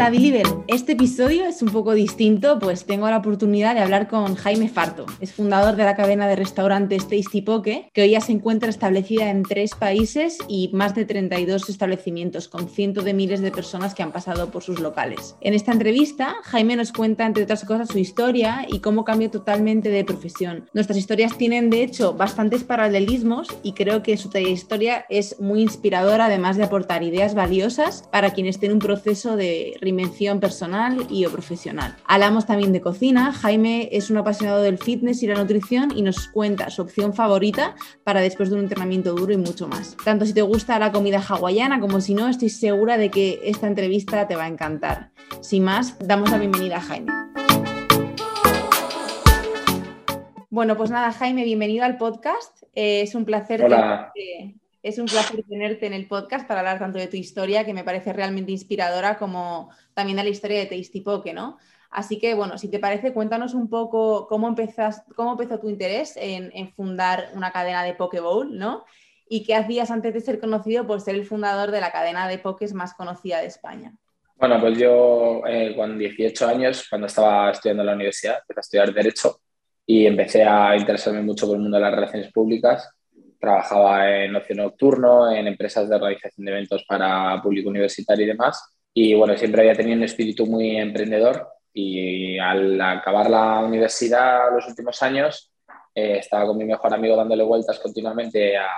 Hola Deliver, este episodio es un poco distinto, pues tengo la oportunidad de hablar con Jaime Farto. Es fundador de la cadena de restaurantes Tasty Poke, que hoy ya se encuentra establecida en tres países y más de 32 establecimientos, con cientos de miles de personas que han pasado por sus locales. En esta entrevista, Jaime nos cuenta, entre otras cosas, su historia y cómo cambió totalmente de profesión. Nuestras historias tienen, de hecho, bastantes paralelismos y creo que su trayectoria es muy inspiradora, además de aportar ideas valiosas para quienes estén en un proceso de reinvención personal y o profesional. Hablamos también de cocina. Jaime es un apasionado del fitness y la nutrición y nos cuenta su opción favorita para después de un entrenamiento duro y mucho más. Tanto si te gusta la comida hawaiana como si no, estoy segura de que esta entrevista te va a encantar. Sin más, damos la bienvenida a Jaime. Bueno, pues nada, Jaime, bienvenido al podcast. Eh, es un placer Hola. Es un placer tenerte en el podcast para hablar tanto de tu historia, que me parece realmente inspiradora, como también de la historia de Tasty Poke, ¿no? Así que, bueno, si te parece, cuéntanos un poco cómo, empezas, cómo empezó tu interés en, fundar una cadena de Poke Bowl, ¿no? Y qué hacías antes de ser conocido por ser el fundador de la cadena de pokés más conocida de España. Bueno, pues yo eh, con 18 años, cuando estaba estudiando en la universidad, empecé a estudiar Derecho y empecé a interesarme mucho por el mundo de las relaciones públicas trabajaba en ocio nocturno, en empresas de realización de eventos para público universitario y demás. Y bueno, siempre había tenido un espíritu muy emprendedor y al acabar la universidad los últimos años, eh, estaba con mi mejor amigo dándole vueltas continuamente a,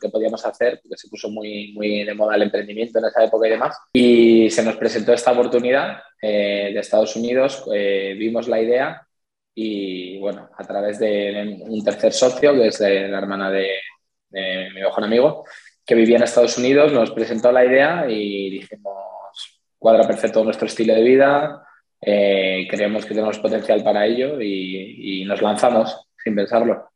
qué podíamos hacer, porque se puso muy, muy de moda el emprendimiento en esa época y demás. Y se nos presentó esta oportunidad eh, de Estados Unidos, eh, vimos la idea y bueno, a través de un tercer socio, que es la hermana de, mi mejor amigo, que vivía en Estados Unidos, nos presentó la idea y dijimos, cuadra perfecto nuestro estilo de vida, eh, creemos que tenemos potencial para ello y, nos lanzamos sin pensarlo.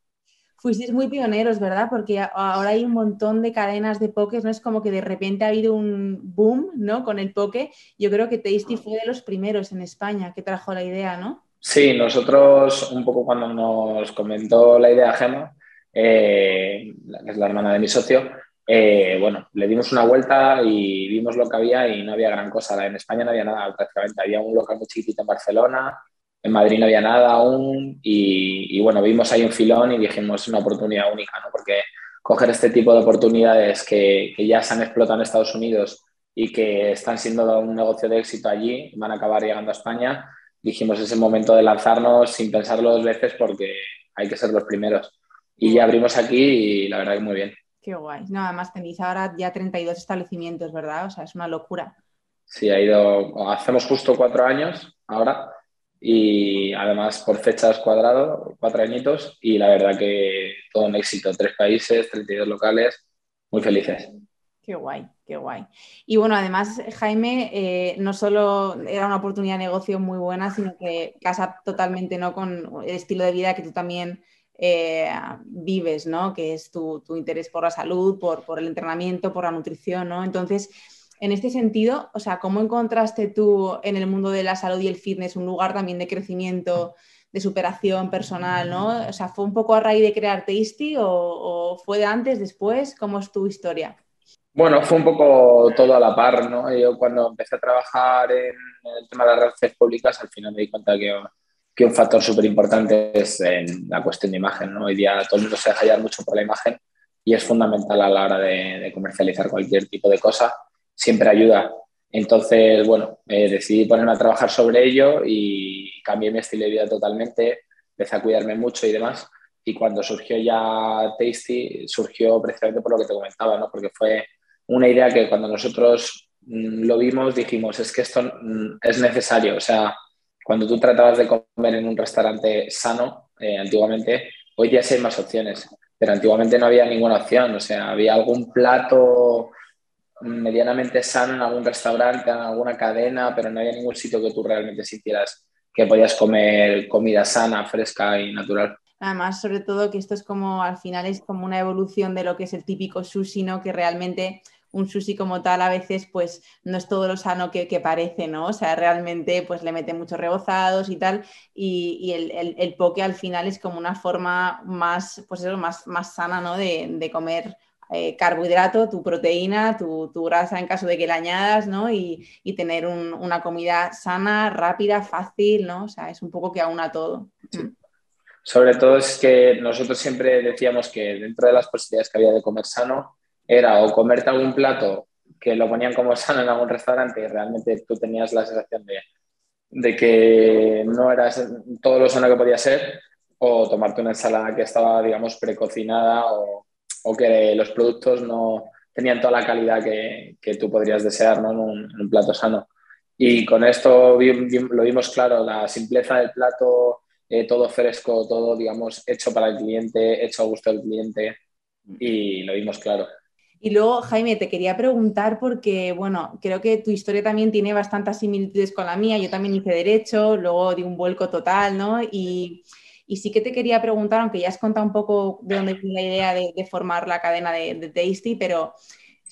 Fuisteis muy pioneros, ¿verdad? Porque ahora hay un montón de cadenas de pokés, ¿no? Es como que de repente ha habido un boom, ¿no? Con el poke. Yo creo que Tasty fue de los primeros en España que trajo la idea, ¿no? Sí, nosotros un poco cuando nos comentó la idea Gema, eh, que es la hermana de mi socio, eh, bueno, le dimos una vuelta y vimos lo que había y no había gran cosa. En España no había nada prácticamente. Había un local muy chiquitito en Barcelona, en Madrid no había nada aún y, bueno, vimos ahí un filón y dijimos una oportunidad única, ¿no? Porque coger este tipo de oportunidades que, que ya se han explotado en Estados Unidos y que están siendo un negocio de éxito allí, van a acabar llegando a España, dijimos es el momento de lanzarnos sin pensarlo dos veces porque hay que ser los primeros. Y ya abrimos aquí y la verdad que muy bien. Qué guay. No, además tenéis ahora ya 32 establecimientos, ¿verdad? O sea, es una locura. Sí, ha ido, hacemos justo cuatro años ahora y además por fechas cuadrado, cuatro añitos y la verdad que todo un éxito, tres países, 32 locales, muy felices. Qué guay, qué guay. Y bueno, además, Jaime, eh, no solo era una oportunidad de negocio muy buena, sino que casa totalmente ¿no? con el estilo de vida que tú también eh, vives, ¿no? Que es tu, interés por la salud, por, el entrenamiento, por la nutrición, ¿no? Entonces, en este sentido, o sea, ¿cómo encontraste tú en el mundo de la salud y el fitness un lugar también de crecimiento? de superación personal, ¿no? O sea, ¿fue un poco a raíz de crear Tasty o, o fue de antes, después? ¿Cómo es tu historia? Bueno, fue un poco todo a la par, ¿no? Yo cuando empecé a trabajar en el tema de las relaciones públicas, al final me di cuenta que, que un factor súper importante es en la cuestión de imagen, ¿no? Hoy día todo el mundo se deja llevar mucho por la imagen y es fundamental a la hora de, comercializar cualquier tipo de cosa, siempre ayuda. Entonces, bueno, eh, decidí ponerme a trabajar sobre ello y cambié mi estilo de vida totalmente, empecé a cuidarme mucho y demás. Y cuando surgió ya Tasty, surgió precisamente por lo que te comentaba, ¿no? Porque fue una idea que cuando nosotros mm, lo vimos dijimos, es que esto mm, es necesario. O sea, cuando tú tratabas de comer en un restaurante sano, eh, antiguamente, hoy ya sí hay más opciones, pero antiguamente no había ninguna opción. O sea, había algún plato medianamente sano en algún restaurante, en alguna cadena, pero no había ningún sitio que tú realmente sintieras que podías comer comida sana, fresca y natural. Además, sobre todo que esto es como, al final es como una evolución de lo que es el típico sushi, ¿no? Que realmente un sushi como tal a veces pues no es todo lo sano que, parece, ¿no? O sea, realmente pues le mete muchos rebozados y tal y, el, poke al final es como una forma más, pues eso, más, más sana, ¿no? De, comer eh, carbohidrato, tu proteína, tu, grasa en caso de que la añadas, ¿no? Y, tener una comida sana, rápida, fácil, ¿no? O sea, es un poco que aúna todo. Mm. Sobre todo es que nosotros siempre decíamos que dentro de las posibilidades que había de comer sano, era o comerte algún plato que lo ponían como sano en algún restaurante y realmente tú tenías la sensación de, de que no eras todo lo sano que podía ser, o tomarte una ensalada que estaba, digamos, precocinada o, o que los productos no tenían toda la calidad que, que tú podrías desear ¿no? en, un, plato sano. Y con esto lo vimos claro, la simpleza del plato, eh, todo fresco, todo, digamos, hecho para el cliente, hecho a gusto del cliente y lo vimos claro. Y luego, Jaime, te quería preguntar porque, bueno, creo que tu historia también tiene bastantes similitudes con la mía. Yo también hice derecho, luego di un vuelco total, ¿no? Y, sí que te quería preguntar, aunque ya has contado un poco de dónde viene la idea de, formar la cadena de, de, Tasty, pero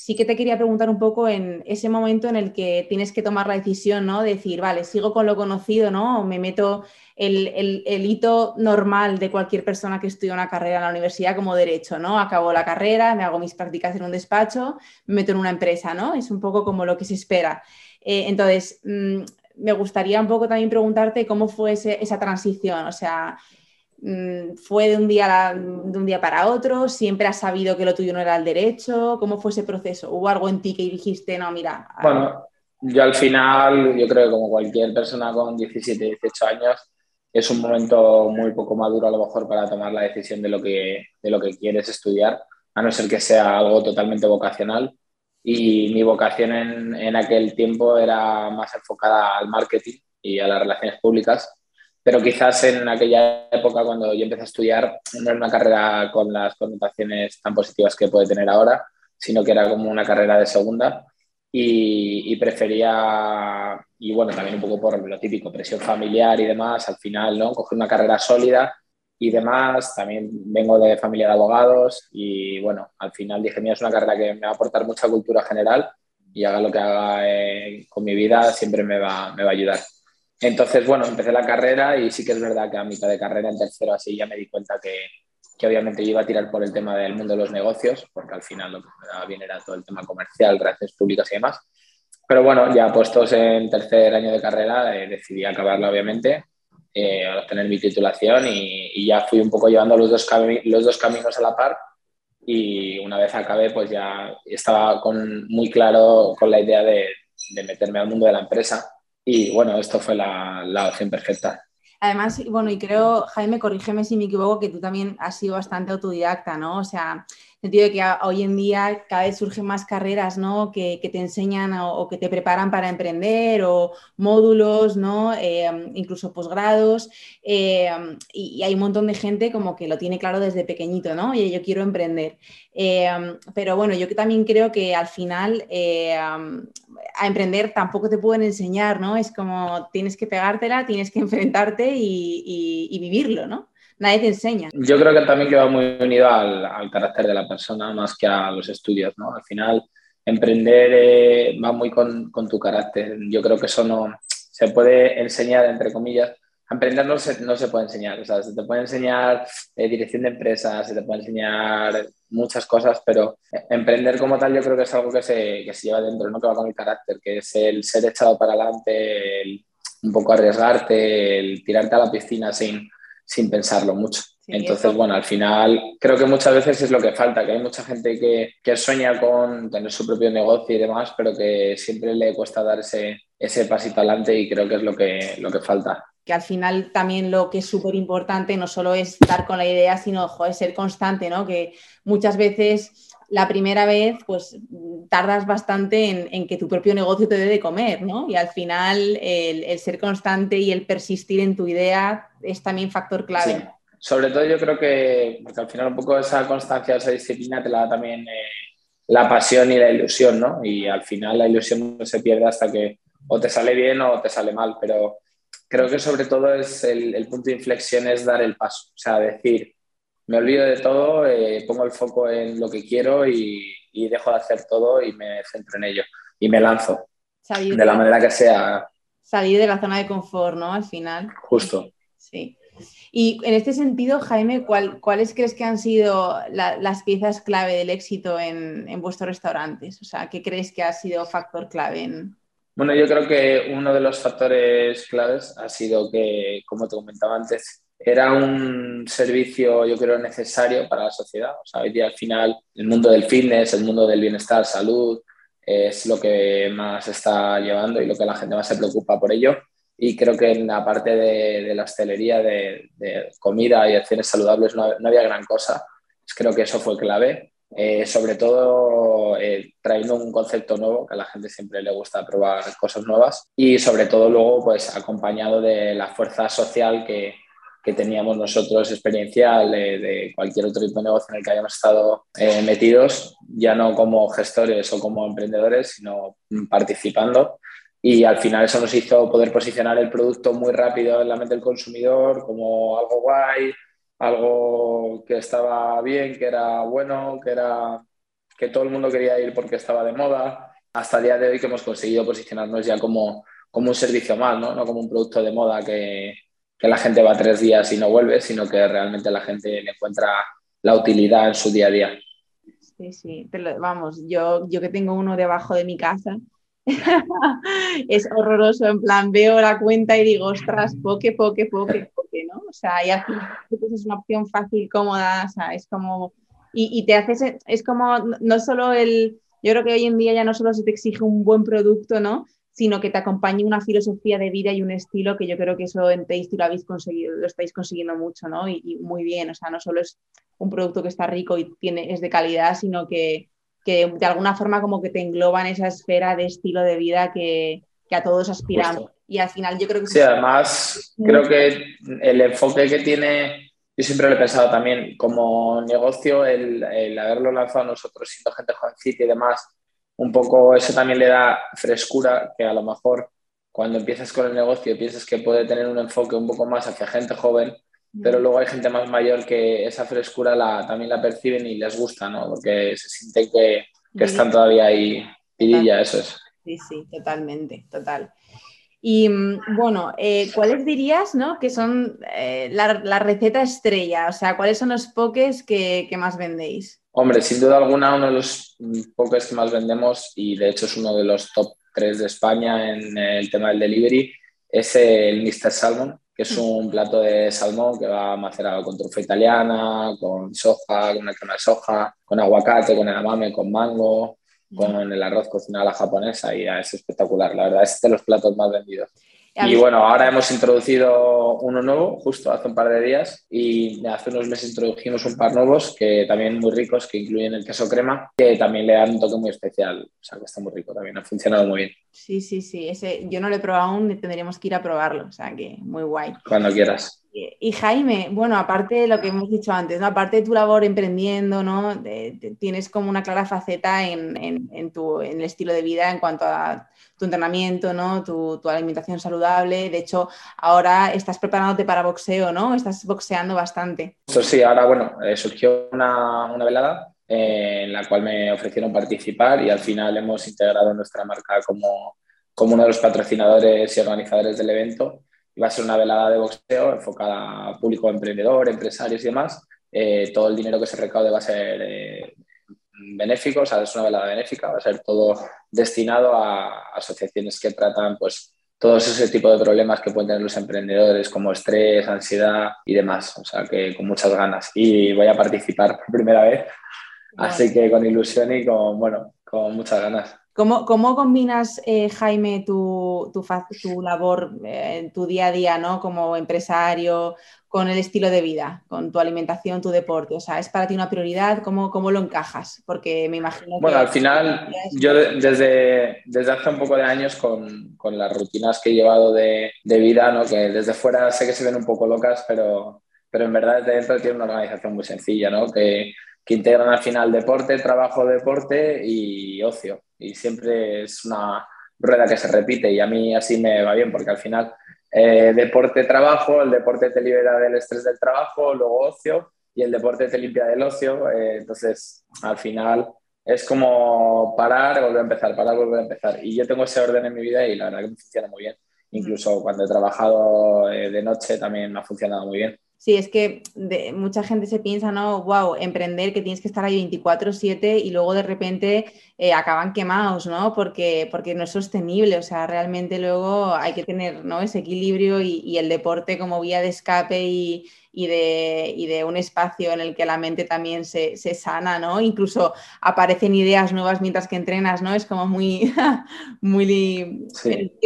sí que te quería preguntar un poco en ese momento en el que tienes que tomar la decisión, ¿no? De decir, vale, sigo con lo conocido, ¿no? Me meto el, hito normal de cualquier persona que estudia una carrera en la universidad como derecho, ¿no? Acabo la carrera, me hago mis prácticas en un despacho, me meto en una empresa, ¿no? Es un poco como lo que se espera. Eh, entonces, mm, me gustaría un poco también preguntarte cómo fue esa transición, o sea, ¿fue de un, día de un día para otro? ¿Siempre has sabido que lo tuyo no era el derecho? ¿Cómo fue ese proceso? ¿Hubo algo en ti que dijiste, no, mira... Bueno, yo al final, yo creo que como cualquier persona con 17, 18 años, es un momento muy poco maduro a lo mejor para tomar la decisión de lo que, de lo que quieres estudiar, a no ser que sea algo totalmente vocacional. Y mi vocación en, en aquel tiempo era más enfocada al marketing y a las relaciones públicas, pero quizás en aquella época cuando yo empecé a estudiar no era una carrera con las connotaciones tan positivas que puede tener ahora, sino que era como una carrera de segunda y, prefería, y bueno, también un poco por lo típico, presión familiar y demás, al final, ¿no? Coger una carrera sólida y demás, también vengo de familia de abogados y bueno, al final dije, mira, es una carrera que me va a aportar mucha cultura general y haga lo que haga eh, con mi vida, siempre me va, me va a ayudar. Entonces, bueno, empecé la carrera y sí que es verdad que a mitad de carrera, en tercero así, ya me di cuenta que, que obviamente yo iba a tirar por el tema del mundo de los negocios, porque al final lo que me daba bien era todo el tema comercial, relaciones públicas y demás. Pero bueno, ya puestos en tercer año de carrera, eh, decidí acabarla obviamente, eh, obtener mi titulación y, ya fui un poco llevando los dos, los dos caminos a la par y una vez acabé pues ya estaba con, muy claro con la idea de, de meterme al mundo de la empresa y bueno, esto fue la, la opción perfecta. Además, bueno, y creo, Jaime, corrígeme si me equivoco, que tú también has sido bastante autodidacta, ¿no? O sea, sentido de que hoy en día cada vez surgen más carreras ¿no? que, te enseñan o, que te preparan para emprender o módulos, ¿no? Eh, incluso posgrados. Eh, y, hay un montón de gente como que lo tiene claro desde pequeñito, ¿no? Oye, yo quiero emprender. Eh, pero bueno, yo también creo que al final a emprender tampoco te pueden enseñar, ¿no? Es como tienes que pegártela, tienes que enfrentarte y, y vivirlo, ¿no? Nadie te enseña. Yo creo que también queda muy unido al, carácter de la persona más que a los estudios, ¿no? Al final, emprender eh, va muy con, tu carácter. Yo creo que eso no se puede enseñar, entre comillas. emprender no se, no se puede enseñar, o sea, se te puede enseñar eh, dirección de empresas, se te puede enseñar muchas cosas, pero emprender como tal yo creo que es algo que se, que se lleva dentro, ¿no? que va con el carácter, que es el ser echado para adelante, el un poco arriesgarte, el tirarte a la piscina sin, sin pensarlo mucho. Entonces, bueno, al final creo que muchas veces es lo que falta, que hay mucha gente que, que, sueña con tener su propio negocio y demás, pero que siempre le cuesta dar ese, ese pasito adelante y creo que es lo que, lo que falta. Que al final también lo que es súper importante no solo es dar con la idea, sino joder, ser constante, ¿no? Que muchas veces la primera vez, pues tardas bastante en, que tu propio negocio te dé de comer, ¿no? Y al final el, ser constante y el persistir en tu idea es también factor clave. Sobre todo yo creo que, porque al final un poco esa constancia, esa disciplina te la da también eh, la pasión y la ilusión, ¿no? Y al final la ilusión no se pierde hasta que o te sale bien o te sale mal, pero creo que sobre todo es el, el punto de inflexión es dar el paso, o sea, decir, me olvido de todo, eh, pongo el foco en lo que quiero y, dejo de hacer todo y me centro en ello y me lanzo de, la manera que sea. Salir de la zona de confort, ¿no? Al final. Justo. Sí. Y en este sentido, Jaime, ¿cuáles crees que han sido las piezas clave del éxito en, en, vuestros restaurantes? O sea, ¿qué crees que ha sido factor clave en, bueno, yo creo que uno de los factores claves ha sido que, como te comentaba antes, era un servicio, yo creo, necesario para la sociedad. O sea, hoy día al final el mundo del fitness, el mundo del bienestar, salud, es lo que más está llevando y lo que la gente más se preocupa por ello. Y creo que en la parte de, la hostelería, de, comida y acciones saludables no, no había gran cosa. Creo que eso fue clave. Eh, sobre todo eh, trayendo un concepto nuevo, que a la gente siempre le gusta probar cosas nuevas y sobre todo luego pues acompañado de la fuerza social que, que teníamos nosotros experiencial de, cualquier otro tipo de negocio en el que hayamos estado eh, metidos, ya no como gestores o como emprendedores, sino participando. Y al final eso nos hizo poder posicionar el producto muy rápido en la mente del consumidor como algo guay, algo que estaba bien, que era bueno, que, era, que todo el mundo quería ir porque estaba de moda, hasta el día de hoy que hemos conseguido posicionarnos ya como, como un servicio más, ¿no? no como un producto de moda que, que la gente va tres días y no vuelve, sino que realmente la gente encuentra la utilidad en su día a día. Sí, sí, vamos, yo, yo que tengo uno debajo de mi casa, es horroroso, en plan, veo la cuenta y digo, ostras, poke, poke, poke, poke, ¿no? O sea, y aquí es una opción fácil, cómoda, o sea, es como, y, te haces, es como, no solo el, yo creo que hoy en día ya no solo se te exige un buen producto, ¿no? Sino que te acompañe una filosofía de vida y un estilo que yo creo que eso en Tasty lo habéis conseguido, lo estáis consiguiendo mucho, ¿no? Y, y muy bien, o sea, no solo es un producto que está rico y tiene, es de calidad, sino que que de alguna forma como que te engloban esa esfera de estilo de vida que, que a todos aspiramos. Y al final yo creo que... Sí, además creo que el enfoque que tiene, yo siempre lo he pensado también como negocio, el, el haberlo lanzado nosotros siendo gente jovencita y demás, un poco eso también le da frescura que a lo mejor cuando empiezas con el negocio piensas que puede tener un enfoque un poco más hacia gente joven, pero luego hay gente más mayor que esa frescura la, también la perciben y les gusta, ¿no? Porque se sienten que, que están todavía ahí pirilla, eso es. Sí, sí, totalmente, total. Y mm, bueno, eh, ¿cuáles dirías ¿no? que son eh, la, receta estrella? O sea, ¿cuáles son los pokés que, más vendéis? Hombre, sin duda alguna, uno de los pokés que más vendemos, y de hecho es uno de los top 3 de España en el tema del delivery, es el Mr. Salmon, que es un plato de salmón que va macerado con trufa italiana, con soja, con una crema de soja, con aguacate, con edamame, con mango, con el arroz cocinado a la japonesa y es espectacular. La verdad, es de los platos más vendidos. Y bueno, ahora hemos introducido uno nuevo, justo hace un par de días, y hace unos meses introdujimos un par nuevos que también muy ricos, que incluyen el queso crema, que también le dan un toque muy especial. O sea, que está muy rico también, ha funcionado muy bien. Sí, sí, sí. Ese, yo no lo he probado aún, tendríamos que ir a probarlo. O sea, que muy guay. Cuando quieras. Y Jaime, bueno, aparte de lo que hemos dicho antes, aparte de tu labor emprendiendo, ¿no? tienes como una clara faceta en, en, tu, en el estilo de vida en cuanto a tu entrenamiento, ¿no? Tu, alimentación saludable. De hecho, ahora estás preparándote para boxeo, ¿no? Estás boxeando bastante. Sí, ahora, bueno, eh, surgió una, una velada eh, en la cual me ofrecieron participar y al final hemos integrado nuestra marca como, como uno de los patrocinadores y organizadores del evento va a ser una velada de boxeo enfocada a público emprendedor, empresarios y demás. Eh, todo el dinero que se recaude va a ser eh, benéfico, o sea, es una velada benéfica, va a ser todo destinado a asociaciones que tratan pues todos ese tipo de problemas que pueden tener los emprendedores como estrés, ansiedad y demás. O sea, que con muchas ganas. Y voy a participar por primera vez, así que con ilusión y con, bueno, con muchas ganas. ¿Cómo, cómo combinas, eh, Jaime, tu, tu, tu labor eh, en tu día a día, ¿no? Como empresario, con el estilo de vida, con tu alimentación, tu deporte? O sea, ¿es para ti una prioridad? ¿Cómo, cómo lo encajas? Porque me imagino Bueno, al final, yo desde, desde hace un poco de años con, con las rutinas que he llevado de, de, vida, ¿no? Que desde fuera sé que se ven un poco locas, pero, pero en verdad desde dentro tiene una organización muy sencilla, ¿no? Que, que integran al final deporte, trabajo, deporte y ocio y siempre es una rueda que se repite y a mí así me va bien porque al final eh, deporte, trabajo, el deporte te libera del estrés del trabajo, luego ocio y el deporte te limpia del ocio, eh, entonces al final es como parar, volver a empezar, parar, volver a empezar y yo tengo ese orden en mi vida y la verdad que me funciona muy bien. Incluso cuando he trabajado eh, de noche también me ha funcionado muy bien. Sí, es que mucha gente se piensa, ¿no? Wow, emprender, que tienes que estar ahí 24/7 y luego de repente eh, acaban quemados, ¿no? Porque, porque no es sostenible, o sea, realmente luego hay que tener ¿no? ese equilibrio y, el deporte como vía de escape y, de, de, un espacio en el que la mente también se, sana, ¿no? Incluso aparecen ideas nuevas mientras que entrenas, ¿no? Es como muy, muy,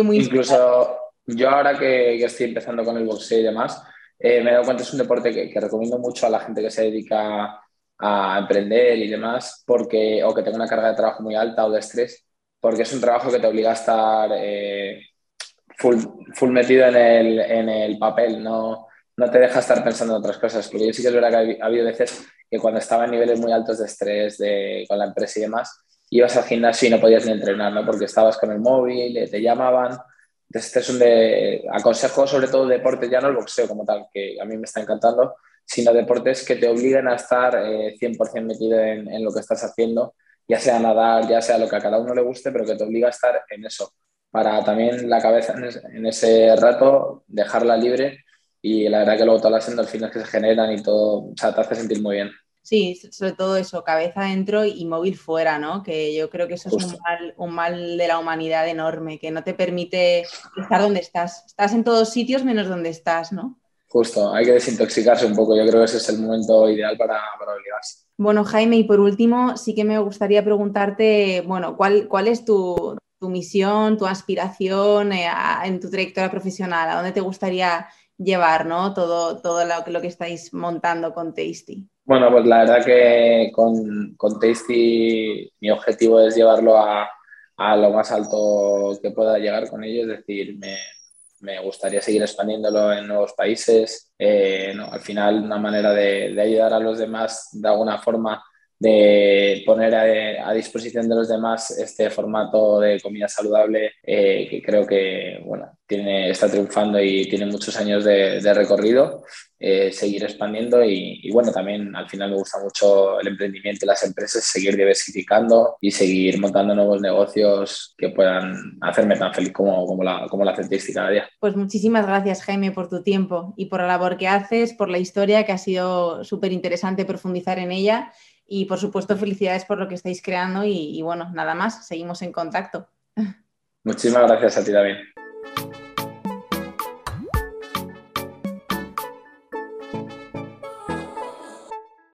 muy Incluso yo ahora que, que estoy empezando con el boxeo y demás, eh, me he dado cuenta es un deporte que, recomiendo mucho a la gente que se dedica a emprender y demás, porque, o que tenga una carga de trabajo muy alta o de estrés, porque es un trabajo que te obliga a estar eh, full, full, metido en el, en el papel, no, no te deja estar pensando en otras cosas. Porque yo sí que es verdad que ha habido veces que cuando estaba en niveles muy altos de estrés de, con la empresa y demás, ibas al gimnasio y no podías ni entrenar, ¿no? porque estabas con el móvil, te llamaban este es un de, aconsejo sobre todo deportes, ya no el boxeo como tal, que a mí me está encantando, sino deportes que te obliguen a estar 100% eh, metido en, lo que estás haciendo, ya sea nadar, ya sea lo que a cada uno le guste, pero que te obliga a estar en eso, para también la cabeza en, ese rato dejarla libre y la verdad que luego todas las endorfinas que se generan y todo, o sea, te hace sentir muy bien. Sí, sobre todo eso, cabeza adentro y móvil fuera, ¿no? Que yo creo que eso es un mal, un mal, de la humanidad enorme, que no te permite estar donde estás. Estás en todos sitios menos donde estás, ¿no? Justo, hay que desintoxicarse un poco. Yo creo que ese es el momento ideal para, para obligarse. Bueno, Jaime, y por último, sí que me gustaría preguntarte, bueno, ¿cuál, cuál es tu, misión, tu aspiración eh, en tu trayectoria profesional? ¿A dónde te gustaría llevar, ¿no? Todo, todo lo, lo que estáis montando con Tasty. Bueno, pues la verdad que con, con Tasty mi objetivo es llevarlo a, a, lo más alto que pueda llegar con ello, es decir, me, me gustaría seguir expandiéndolo en nuevos países. Eh, al final, una manera de, de, ayudar a los demás de alguna forma de poner a, disposición de los demás este formato de comida saludable eh, que creo que bueno, tiene, está triunfando y tiene muchos años de, recorrido, eh, seguir expandiendo y, bueno, también al final me gusta mucho el emprendimiento y las empresas, seguir diversificando y seguir montando nuevos negocios que puedan hacerme tan feliz como, como, la, como la cada día. Pues muchísimas gracias Jaime por tu tiempo y por la labor que haces, por la historia que ha sido súper interesante profundizar en ella y por supuesto, felicidades por lo que estáis creando y, bueno, nada más, seguimos en contacto. Muchísimas gracias a ti también.